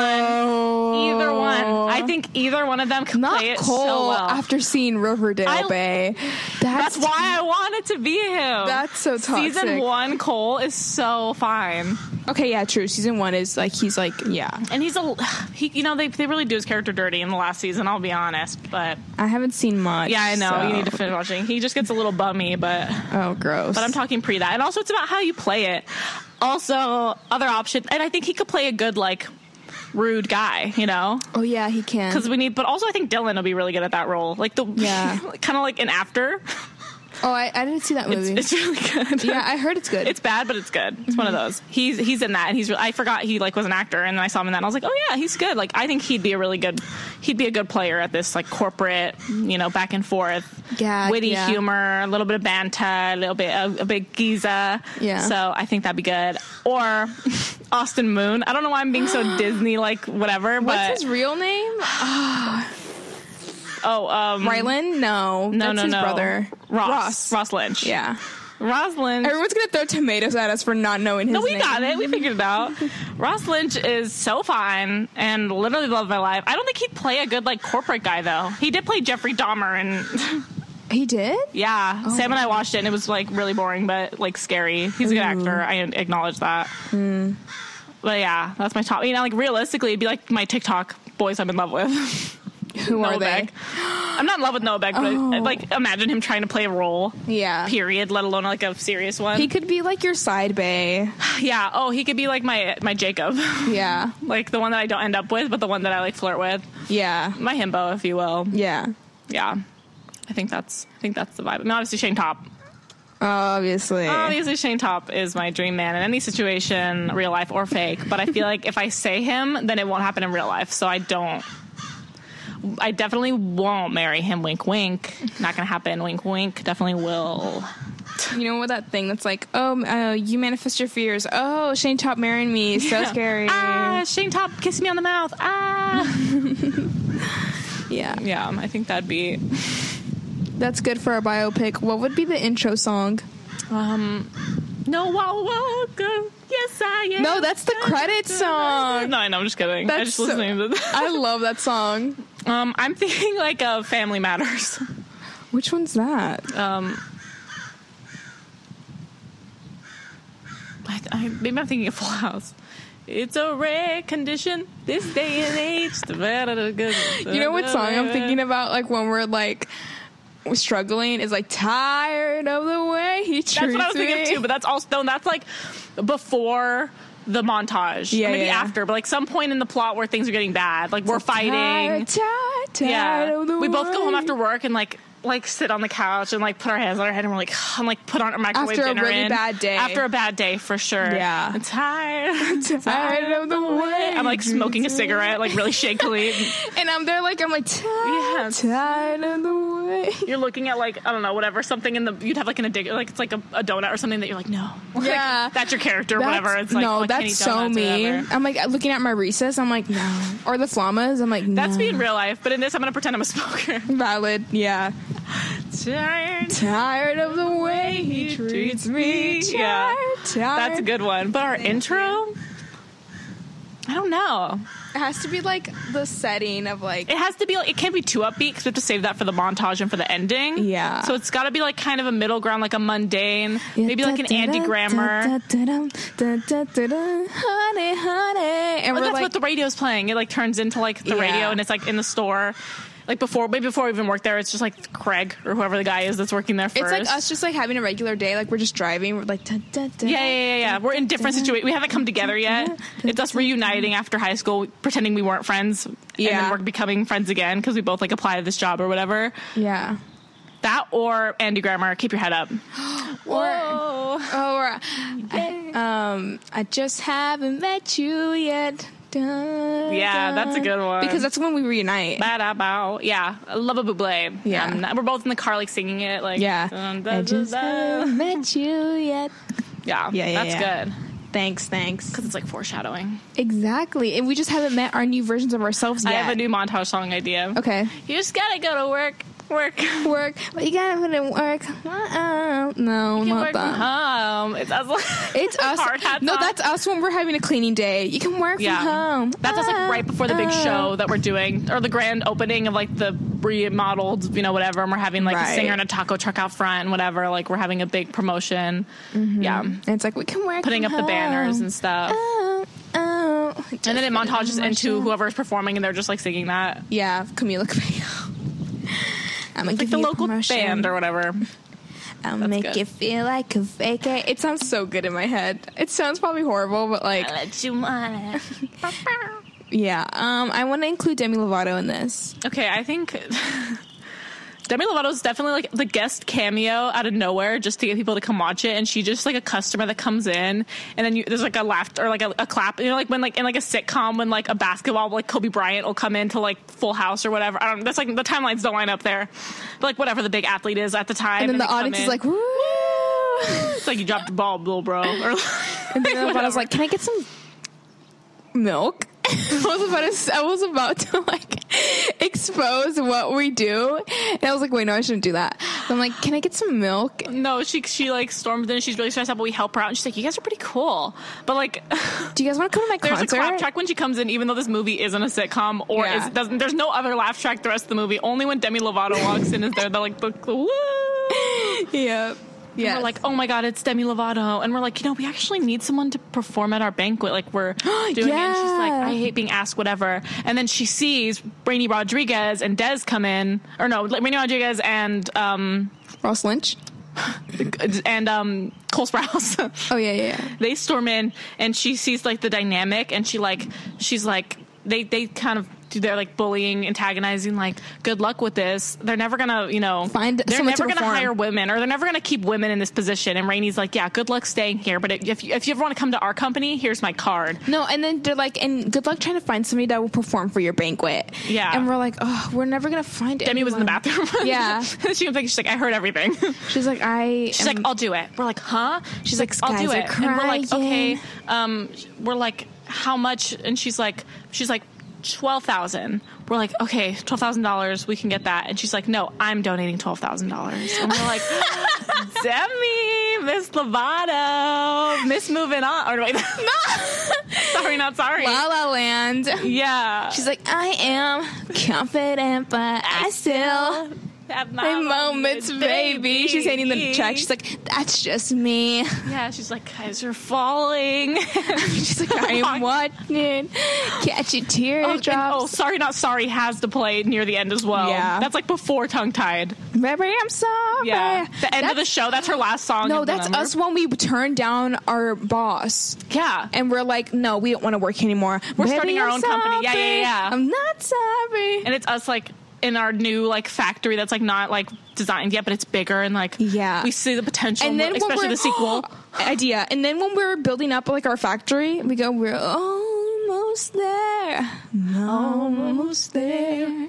Speaker 1: one, either one. I think either one of them can
Speaker 2: Not
Speaker 1: play it
Speaker 2: Cole
Speaker 1: so well.
Speaker 2: after seeing Riverdale
Speaker 1: I-
Speaker 2: Bay.
Speaker 1: That's why I wanted to be him.
Speaker 2: That's so toxic.
Speaker 1: Season one, Cole is so fine,
Speaker 2: Okay, yeah, true. Season one is like he's like yeah.
Speaker 1: and he's a he. You know they they really do his character dirty in the last season. I'll be honest, but
Speaker 2: I haven't seen much.
Speaker 1: yeah, I know
Speaker 2: so-
Speaker 1: you need to finish watching. He just gets a little bummy, but
Speaker 2: Oh, gross.
Speaker 1: but I'm talking pre that, and also it's about how you play it. Also, other option, and I think he could play a good like rude guy, you know,
Speaker 2: Oh yeah, he can.
Speaker 1: because we need. But also, I think Dylan will be really good at that role, like the
Speaker 2: Yeah.
Speaker 1: kind of like an after.
Speaker 2: Oh, I, I didn't see that movie.
Speaker 1: it's really good.
Speaker 2: yeah, I heard it's good.
Speaker 1: It's bad, but it's good. It's one of those. He's he's in that, and he's. I forgot he like was an actor, and then I saw him in that, and I was like, oh yeah, he's good. Like I think he'd be a really good. He'd be a good player at this like corporate, you know, back and forth,
Speaker 2: Yeah,
Speaker 1: witty
Speaker 2: yeah.
Speaker 1: humor, a little bit of banter, a little bit of a big giza.
Speaker 2: Yeah.
Speaker 1: So I think that'd be good. Or Austin Moon. I don't know why I'm being so Disney like whatever,
Speaker 2: What's
Speaker 1: but
Speaker 2: his real name?
Speaker 1: oh um
Speaker 2: Rylan? No,
Speaker 1: no
Speaker 2: that's
Speaker 1: no
Speaker 2: his
Speaker 1: no
Speaker 2: brother
Speaker 1: Ross Ross Lynch
Speaker 2: Yeah.
Speaker 1: Ross Lynch.
Speaker 2: Everyone's gonna throw tomatoes at us for not knowing his
Speaker 1: No, we
Speaker 2: name.
Speaker 1: got it. We figured it out. Ross Lynch is so fine and literally love my life. I don't think he'd play a good like corporate guy though. He did play Jeffrey Dahmer and
Speaker 2: He did.
Speaker 1: yeah, Sam and I watched it and it was like really boring but like scary. He's a good actor. I acknowledge that. But yeah, that's my top. You know, like realistically, it'd be like my TikTok boys I'm in love with.
Speaker 2: Who are they?
Speaker 1: Beck. I'm not in love with Noah Beck, but
Speaker 2: Oh.
Speaker 1: I, like imagine him trying to play a role.
Speaker 2: Yeah.
Speaker 1: Period. Let alone like a serious one.
Speaker 2: He could be like your side bay.
Speaker 1: yeah. Oh, he could be like my my Jacob.
Speaker 2: Yeah.
Speaker 1: like the one that I don't end up with, but the one that I like flirt with,
Speaker 2: Yeah.
Speaker 1: my himbo, if you will.
Speaker 2: Yeah.
Speaker 1: Yeah, I think that's I think that's the vibe. And obviously Shane Top.
Speaker 2: Obviously.
Speaker 1: Obviously Shane Top is my dream man in any situation, real life or fake. But I feel like if I say him, then it won't happen in real life. So I don't. I definitely won't marry him. Wink, wink. Not gonna happen. Wink, wink. Definitely will.
Speaker 2: You know what that thing that's like, oh, uh, you manifest your fears. Oh, Shane Top marrying me. So scary.
Speaker 1: Ah, Shane Top, kiss me on the mouth. Ah.
Speaker 2: Yeah.
Speaker 1: yeah, I think that'd be.
Speaker 2: That's good for our biopic. What would be the intro song?
Speaker 1: Um, no, wow, welcome. Yes, I am.
Speaker 2: No, that's the credit song.
Speaker 1: No, I know. I'm just kidding. I
Speaker 2: That's
Speaker 1: just
Speaker 2: so-
Speaker 1: listening to that.
Speaker 2: I love that song.
Speaker 1: Um, I'm thinking like of Family Matters.
Speaker 2: Which one's that?
Speaker 1: Um, I, I, maybe I'm thinking of Full House. It's a rare condition this day and age.
Speaker 2: You know what song I'm thinking about? Like when we're like struggling is like tired of the way he treats
Speaker 1: That's what I was thinking
Speaker 2: me.
Speaker 1: too. But that's also no, that's like before the montage.
Speaker 2: Yeah,
Speaker 1: maybe
Speaker 2: yeah, yeah.
Speaker 1: after, but like some point in the plot where things are getting bad. Like we're fighting.
Speaker 2: Tired, tired, tired
Speaker 1: yeah, we both go home after work and like like sit on the couch and like put our hands on our head and we're like and like put on our microwave
Speaker 2: After a really
Speaker 1: in.
Speaker 2: bad day.
Speaker 1: After a bad day for sure.
Speaker 2: Yeah.
Speaker 1: I'm tired.
Speaker 2: Tired of the way
Speaker 1: I'm like smoking a cigarette like really shakily.
Speaker 2: And I'm there like I'm like tired,
Speaker 1: Yes.
Speaker 2: tired of the way.
Speaker 1: You're looking at like I don't know whatever something in the you'd have like an addict like it's like a, a donut or something that you're like no Like,
Speaker 2: Yeah.
Speaker 1: that's your character or
Speaker 2: That's-
Speaker 1: whatever it's like
Speaker 2: no,
Speaker 1: like,
Speaker 2: that's so me. I'm like looking at my Reese's. I'm like no, or the Flamas. I'm like no.
Speaker 1: That's me in real life, but in this I'm gonna pretend I'm a smoker.
Speaker 2: valid. Yeah,
Speaker 1: Tired.
Speaker 2: tired of the way he treats me. Tired,
Speaker 1: Yeah.
Speaker 2: tired.
Speaker 1: That's a good one. But our intro, I don't know.
Speaker 2: It has to be like the setting of like
Speaker 1: It has to be like it can't be too upbeat because we have to save that for the montage and for the ending.
Speaker 2: Yeah.
Speaker 1: So it's got to be like kind of a middle ground, like a mundane, maybe like an Andy Grammer.
Speaker 2: Honey, honey, and
Speaker 1: But that's
Speaker 2: like,
Speaker 1: what the radio's playing. It like turns into like the
Speaker 2: Yeah.
Speaker 1: radio, and it's like in the store. Like before, maybe before we even worked there, it's just like Craig or whoever the guy is that's working there first.
Speaker 2: it's like us just like having a regular day. Like we're just driving. We're like, dun, dun, dun,
Speaker 1: Yeah, yeah, yeah, yeah. We're in different situations. We haven't come together yet. It's us reuniting after high school, pretending we weren't friends. And then we're becoming friends again because we both like apply to this job or whatever.
Speaker 2: yeah.
Speaker 1: That or Andy Grammer, keep your head up.
Speaker 2: Or
Speaker 1: Whoa.
Speaker 2: oh, or, I, um, I just haven't met you yet. Dun,
Speaker 1: Yeah, that's a good one.
Speaker 2: because that's when we reunite.
Speaker 1: Ba-da-bow. Yeah, I love a Bublé.
Speaker 2: Yeah.
Speaker 1: Um, we're both in the car like singing it. Like
Speaker 2: Yeah,
Speaker 1: dun,
Speaker 2: I just haven't met you yet.
Speaker 1: Yeah,
Speaker 2: Yeah, yeah,
Speaker 1: that's
Speaker 2: yeah.
Speaker 1: good
Speaker 2: Thanks, thanks.
Speaker 1: because it's like foreshadowing.
Speaker 2: Exactly, and we just haven't met our new versions of ourselves yet.
Speaker 1: I have a new montage song idea.
Speaker 2: Okay.
Speaker 1: You just gotta go to work, Work.
Speaker 2: Work. But you gotta put in work. Uh-uh. No,
Speaker 1: You
Speaker 2: not
Speaker 1: work from
Speaker 2: that.
Speaker 1: home. It's us.
Speaker 2: It's us. No,
Speaker 1: on.
Speaker 2: that's us when we're having a cleaning day. You can work
Speaker 1: yeah.
Speaker 2: from home.
Speaker 1: That's us like
Speaker 2: Uh,
Speaker 1: right before the big
Speaker 2: uh.
Speaker 1: show that we're doing, or the grand opening of like the remodeled, you know, whatever. And we're having like a singer and a taco truck out front and whatever. Like we're having a big promotion. Yeah.
Speaker 2: And it's like we can work.
Speaker 1: Putting up
Speaker 2: from
Speaker 1: the banners and stuff.
Speaker 2: Oh.
Speaker 1: and then it montages into whoever's performing and they're just like singing that.
Speaker 2: Yeah, Camila Cabello. I'm gonna
Speaker 1: Like
Speaker 2: give
Speaker 1: the
Speaker 2: you
Speaker 1: local
Speaker 2: promotion.
Speaker 1: band or whatever.
Speaker 2: I'll
Speaker 1: That's
Speaker 2: make
Speaker 1: good.
Speaker 2: you feel like a vacay. It sounds so good in my head. It sounds probably horrible, but like,
Speaker 1: let you want
Speaker 2: yeah. Um, I want to include Demi Lovato in this.
Speaker 1: Okay, I think Demi Lovato is definitely like the guest cameo out of nowhere just to get people to come watch it, and she just like a customer that comes in, and then you, there's like a laugh or like a, a clap. You know, like when like in like a sitcom when like a basketball like Kobe Bryant will come into like Full House or whatever. I don't. That's like the timelines don't line up there, but like whatever the big athlete is at the time,
Speaker 2: And then the audience is like, woo!
Speaker 1: it's like you dropped the ball, little bro. Or
Speaker 2: And Demi Lovato's
Speaker 1: whatever.
Speaker 2: like, can I get some milk? I was about to, I was about to like expose what we do, and I was like, wait, no, I shouldn't do that. I'm like, can I get some milk?
Speaker 1: no, she she like stormed in. She's really stressed out, but we help her out. And she's like, "You guys are pretty cool," but like.
Speaker 2: Do you guys want to come to my
Speaker 1: There's
Speaker 2: concert?
Speaker 1: a clap track when she comes in, even though this movie isn't a sitcom or
Speaker 2: Yeah.
Speaker 1: is, doesn't. There's no other laugh track the rest of the movie. Only when Demi Lovato walks in is there. They're like the, the woo.
Speaker 2: Yep.
Speaker 1: Yeah. We're like, oh my god, it's Demi Lovato, and we're like, you know, we actually need someone to perform at our banquet. Like we're doing it. And she's like, I hate being asked whatever. And then she sees Raini Rodriguez and Des come in, or no, Raini Rodriguez and um
Speaker 2: Ross Lynch.
Speaker 1: and um Cole Sprouse.
Speaker 2: Oh yeah, yeah. yeah.
Speaker 1: they storm in and she sees like the dynamic and she like she's like they they kind of their like bullying antagonizing like good luck with this they're never gonna you know
Speaker 2: Find
Speaker 1: they're never gonna hire women or they're never gonna keep women in this position and Raini's like yeah good luck staying here but if you, if you ever want to come to our company here's my card
Speaker 2: No, and then they're like, and good luck trying to find somebody that will perform for your banquet.
Speaker 1: Yeah.
Speaker 2: And we're like, oh, we're never gonna find it.
Speaker 1: Demi was in the bathroom
Speaker 2: Yeah.
Speaker 1: she was like she's like I heard everything
Speaker 2: She's like, I.
Speaker 1: She's like, I'll do it. We're like, huh? She's like, I'll do it. And we're like,
Speaker 2: crying.
Speaker 1: okay. Um, we're like, how much? And she's like, she's like, twelve thousand. We're like, okay, twelve thousand dollars. We can get that. And she's like, no, I'm donating twelve thousand dollars. And we're like, Demi, Miss Lovato, Miss Moving On. Or wait, sorry, not sorry.
Speaker 2: La La Land.
Speaker 1: Yeah,
Speaker 2: She's like, I am confident, but I still
Speaker 1: have
Speaker 2: my moments, baby. She's handing the check. She's like, that's just me.
Speaker 1: yeah, she's like, guys are falling.
Speaker 2: She's like, I am watching. Catch a
Speaker 1: Oh,
Speaker 2: teardrops.
Speaker 1: oh, sorry, not sorry has to play near the end as well.
Speaker 2: Yeah.
Speaker 1: that's like before tongue tied.
Speaker 2: Remember, I'm sorry.
Speaker 1: Yeah, the end of the show. That's her last song.
Speaker 2: No, that's us when we turn down our boss.
Speaker 1: Yeah,
Speaker 2: And we're like, no, we don't want to work anymore.
Speaker 1: We're
Speaker 2: Baby,
Speaker 1: starting our
Speaker 2: I'm
Speaker 1: own company. Yeah, yeah, yeah.
Speaker 2: I'm not sorry.
Speaker 1: and it's us like in our new like factory that's like not like designed yet, but it's bigger and like
Speaker 2: Yeah.
Speaker 1: we see the potential.
Speaker 2: And then
Speaker 1: especially the sequel.
Speaker 2: idea. And then when we're building up like our factory, we go, we're almost there. Almost there.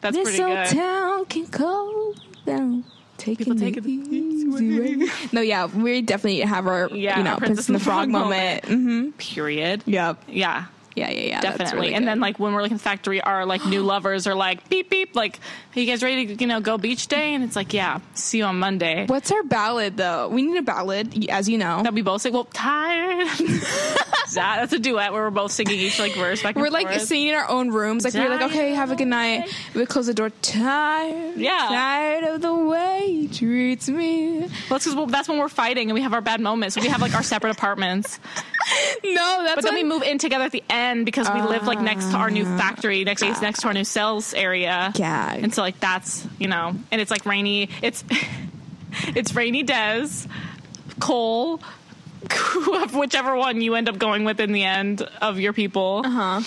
Speaker 1: That's
Speaker 2: this
Speaker 1: pretty
Speaker 2: old
Speaker 1: good.
Speaker 2: town can go down. Taking
Speaker 1: People take it
Speaker 2: easy. No, yeah, we definitely have our,
Speaker 1: Yeah,
Speaker 2: you know, Princess and the Frog, moment. Mm-hmm.
Speaker 1: Period.
Speaker 2: Yep.
Speaker 1: Yeah.
Speaker 2: Yeah, yeah, yeah.
Speaker 1: Definitely.
Speaker 2: really
Speaker 1: and then like when we're like in the factory, our like new lovers are like beep beep, like, are you guys ready to you know go beach day? And it's like, yeah, see you on Monday.
Speaker 2: What's our ballad though? We need a ballad, as you know.
Speaker 1: That we both sing. Well, tired. that, that's a duet where we're both singing each like verse back
Speaker 2: We're like
Speaker 1: forth.
Speaker 2: singing in our own rooms. Like we're like, okay, have a good night. We close the door. Tired.
Speaker 1: Yeah.
Speaker 2: Tired of the way he treats me.
Speaker 1: Well, that's because well, that's when we're fighting and we have our bad moments. So we have like our separate apartments.
Speaker 2: No, that's
Speaker 1: But then we move in together at the end because we live like next to our new factory, next next to our new sales area.
Speaker 2: Yeah.
Speaker 1: And so like that's you know, and it's like rainy. It's it's rainy. Des, Cole, whichever one you end up going with in the end of your people,
Speaker 2: Uh-huh.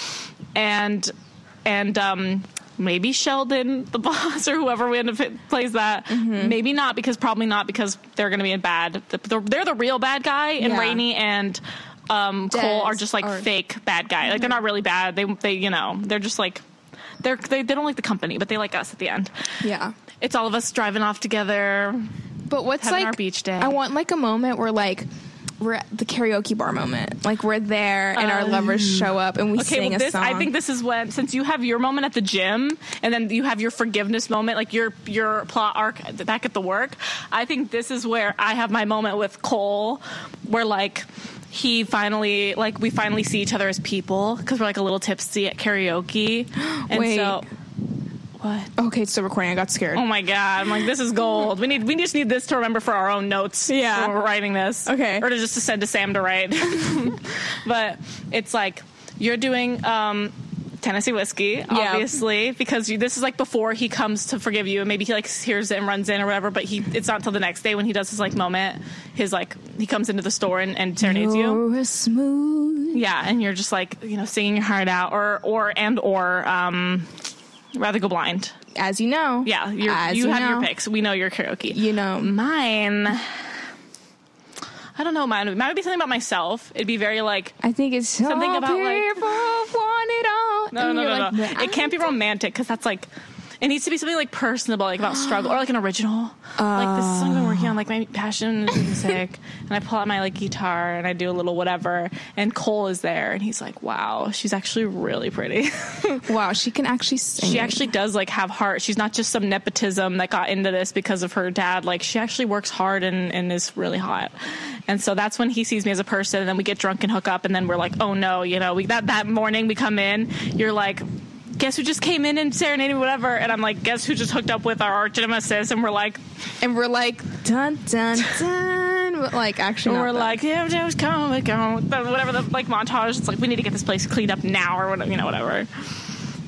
Speaker 1: and and um. Maybe Sheldon, the boss, or whoever we end up plays that.
Speaker 2: Mm-hmm.
Speaker 1: Maybe not because probably not because they're going to be in bad. They're, they're the real bad guy, and
Speaker 2: Yeah.
Speaker 1: Raini and um, Cole are just like
Speaker 2: are-
Speaker 1: fake bad guy. Like they're not really bad. They they you know they're just like they're they, they don't like the company, but they like us at the end.
Speaker 2: Yeah.
Speaker 1: It's all of us driving off together.
Speaker 2: But what's
Speaker 1: Having
Speaker 2: like
Speaker 1: our beach day.
Speaker 2: I want like a moment where like we're at the karaoke bar moment. Like we're there and our lovers show up and we
Speaker 1: Okay,
Speaker 2: sing
Speaker 1: well,
Speaker 2: a
Speaker 1: this
Speaker 2: song.
Speaker 1: I think this is when since you have your moment at the gym and then you have your forgiveness moment, like your your plot arc back at the work. I think this is where I have my moment with Cole, where like he finally like we finally see each other as people because we're like a little tipsy at karaoke, and
Speaker 2: Wait.
Speaker 1: so what?
Speaker 2: okay, it's still recording. I got scared.
Speaker 1: Oh my god! I'm like, this is gold. We need, we just need this to remember for our own notes.
Speaker 2: Yeah.
Speaker 1: when we're writing this.
Speaker 2: Okay.
Speaker 1: or to just to send to Sam to write. but it's like you're doing um, Tennessee whiskey, obviously, because you, this is like before he comes to forgive you, and maybe he like hears it and runs in or whatever. But he, it's not until the next day when he does his like moment. His like he comes into the store and, and serenades you.
Speaker 2: You're a smooth.
Speaker 1: Yeah, and you're just like you know singing your heart out, or or and or um, rather go blind.
Speaker 2: As you know.
Speaker 1: Yeah, you're,
Speaker 2: As
Speaker 1: you
Speaker 2: you
Speaker 1: have your picks. We know your karaoke.
Speaker 2: You know.
Speaker 1: Mine. I don't know. Mine. Mine would be something about myself. It'd be very like.
Speaker 2: I think it's
Speaker 1: Something about, like-
Speaker 2: people want it all.
Speaker 1: No, no, no,
Speaker 2: like,
Speaker 1: no. It can't be romantic because that's like. It needs to be something like personable, like about struggle, or like an original. like this song I've been working on, like my passion is music, and I pull out my like guitar and I do a little whatever. And Cole is there, and he's like, "Wow, she's actually really pretty."
Speaker 2: Wow, she can actually sing.
Speaker 1: she actually does like have heart. She's not just some nepotism that got into this because of her dad. Like she actually works hard and, and is really hot. And so that's when he sees me as a person and then we get drunk and hook up and then we're like, oh no, you know, we that that morning we come in, you're like Guess who just came in and serenaded me, whatever? And I'm like, guess who just hooked up with our arch nemesis? And we're like,
Speaker 2: and we're like dun dun dun. Like actually,
Speaker 1: we're
Speaker 2: that.
Speaker 1: like, yeah, just come, go, whatever the like montage. It's like we need to get this place cleaned up now, or whatever, you know, whatever.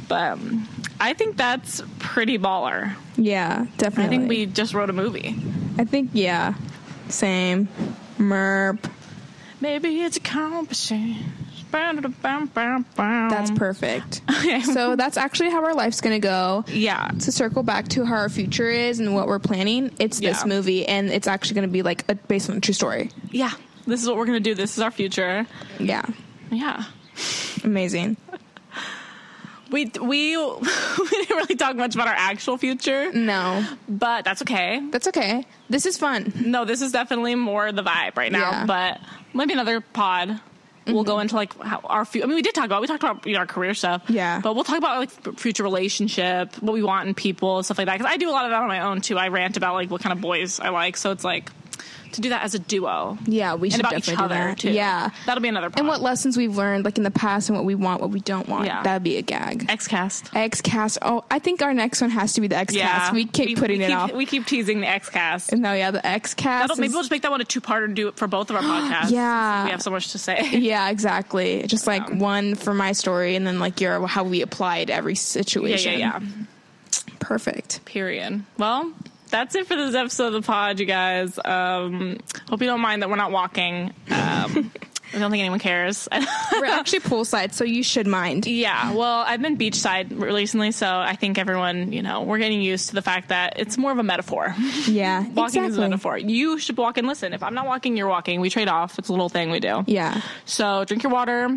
Speaker 1: But um, I think that's pretty baller.
Speaker 2: yeah, definitely.
Speaker 1: I think we just wrote a movie.
Speaker 2: I think yeah, same. Merp.
Speaker 1: Maybe it's a competition.
Speaker 2: That's perfect. so that's actually how our life's gonna go.
Speaker 1: yeah.
Speaker 2: To circle back to how our future is and what we're planning, it's this movie, and it's actually gonna be like a, based on a true story.
Speaker 1: Yeah. This is what we're gonna do. This is our future.
Speaker 2: Yeah,
Speaker 1: Yeah.
Speaker 2: amazing.
Speaker 1: We we we didn't really talk much about our actual future,
Speaker 2: No,
Speaker 1: but that's okay.
Speaker 2: that's okay. This is fun.
Speaker 1: No, this is definitely more the vibe right now.
Speaker 2: Yeah.
Speaker 1: But maybe another pod. We'll go mm-hmm. into like how our. Fu- I mean, we did talk about we talked about you know, our career stuff.
Speaker 2: Yeah.
Speaker 1: But we'll talk about like future relationship, what we want in people, stuff like that. Because I do a lot of that on my own too. I rant about like what kind of boys I like. So it's like to do that as a duo.
Speaker 2: Yeah, we
Speaker 1: and
Speaker 2: should
Speaker 1: about each
Speaker 2: definitely do
Speaker 1: other
Speaker 2: that.
Speaker 1: too.
Speaker 2: Yeah,
Speaker 1: That'll be another. Pod.
Speaker 2: and what lessons we've learned, like in the past, and what we want, what we don't want.
Speaker 1: Yeah.
Speaker 2: That'd be a gag.
Speaker 1: X cast.
Speaker 2: X cast. Oh, I think our next one has to be the X cast. We keep putting
Speaker 1: we
Speaker 2: it
Speaker 1: keep,
Speaker 2: off.
Speaker 1: We keep teasing the X cast.
Speaker 2: no, yeah, the X cast.
Speaker 1: Maybe we'll just make that one a two-parter and do it for both of our podcasts.
Speaker 2: Yeah.
Speaker 1: we have so much to say.
Speaker 2: Yeah, exactly. Just like one for my story, and then like your how we applied every
Speaker 1: yeah,
Speaker 2: situation.
Speaker 1: yeah, yeah.
Speaker 2: Perfect.
Speaker 1: Period. Well, that's it for this episode of the pod, you guys. Um, hope you don't mind that we're not walking. Um, I don't think anyone cares.
Speaker 2: We're actually poolside, so you should mind.
Speaker 1: yeah, well, I've been beachside recently, so I think everyone, you know, we're getting used to the fact that it's more of a metaphor.
Speaker 2: Yeah,
Speaker 1: Walking is a metaphor. You should walk and listen. If I'm not walking, you're walking. We trade off. It's a little thing we do.
Speaker 2: Yeah,
Speaker 1: So drink your water,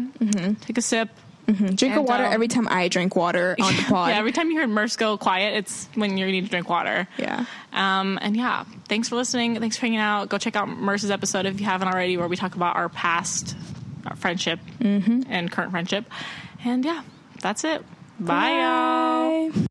Speaker 1: take a sip.
Speaker 2: Drink your
Speaker 1: And,
Speaker 2: water
Speaker 1: um,
Speaker 2: every time I drink water on the pod.
Speaker 1: Yeah, every time you hear Merce go quiet, it's when you need to drink water.
Speaker 2: Yeah.
Speaker 1: Um, and yeah, thanks for listening. Thanks for hanging out. Go check out Merce's episode if you haven't already, where we talk about our past our friendship and current friendship. And yeah, that's it. Bye, y'all.
Speaker 2: Bye.